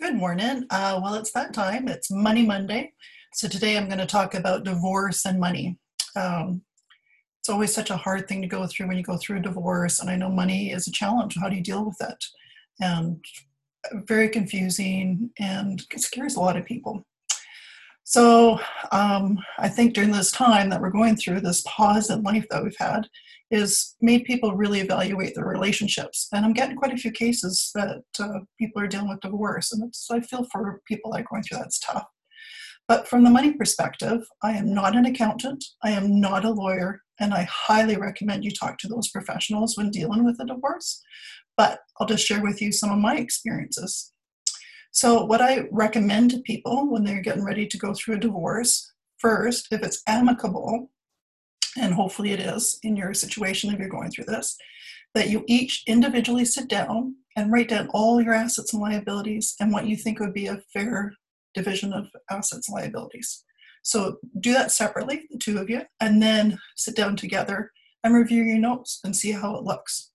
Good morning. Uh, well, it's that time. It's Money Monday. So today I'm going to talk about divorce and money. Um, it's always such a hard thing to go through when you go through a divorce, and I know money is a challenge. How do you deal with it? And very confusing and scares a lot of people. So um, I think during this time that we're going through this pause in life that we've had, is made people really evaluate their relationships. And I'm getting quite a few cases that uh, people are dealing with divorce, and I feel for people that are going through that's tough. But from the money perspective, I am not an accountant, I am not a lawyer, and I highly recommend you talk to those professionals when dealing with a divorce. But I'll just share with you some of my experiences. So, what I recommend to people when they're getting ready to go through a divorce, first, if it's amicable, and hopefully it is in your situation if you're going through this, that you each individually sit down and write down all your assets and liabilities and what you think would be a fair division of assets and liabilities. So do that separately, the two of you, and then sit down together and review your notes and see how it looks.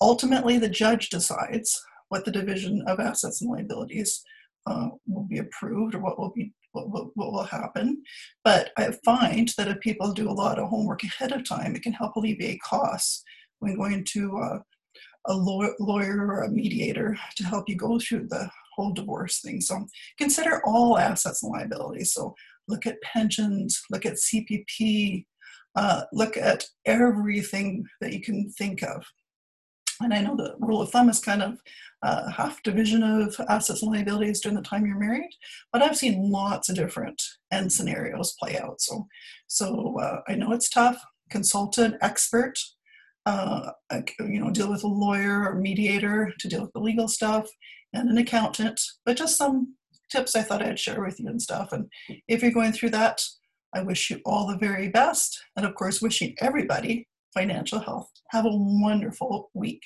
Ultimately, the judge decides what the division of assets and liabilities uh, will be approved or what will be what, what, what, will happen. But I find that if people do a lot of homework ahead of time, it can help alleviate costs when going to uh, a lawyer or a mediator to help you go through the whole divorce thing. So consider all assets and liabilities. So look at pensions, look at CPP, uh, look at everything that you can think of and I know the rule of thumb is kind of uh, half division of assets and liabilities during the time you're married, but I've seen lots of different end scenarios play out. So, so uh, I know it's tough. Consultant, expert, uh, you know, deal with a lawyer or mediator to deal with the legal stuff, and an accountant. But just some tips I thought I'd share with you and stuff. And if you're going through that, I wish you all the very best, and of course, wishing everybody financial health. Have a wonderful week.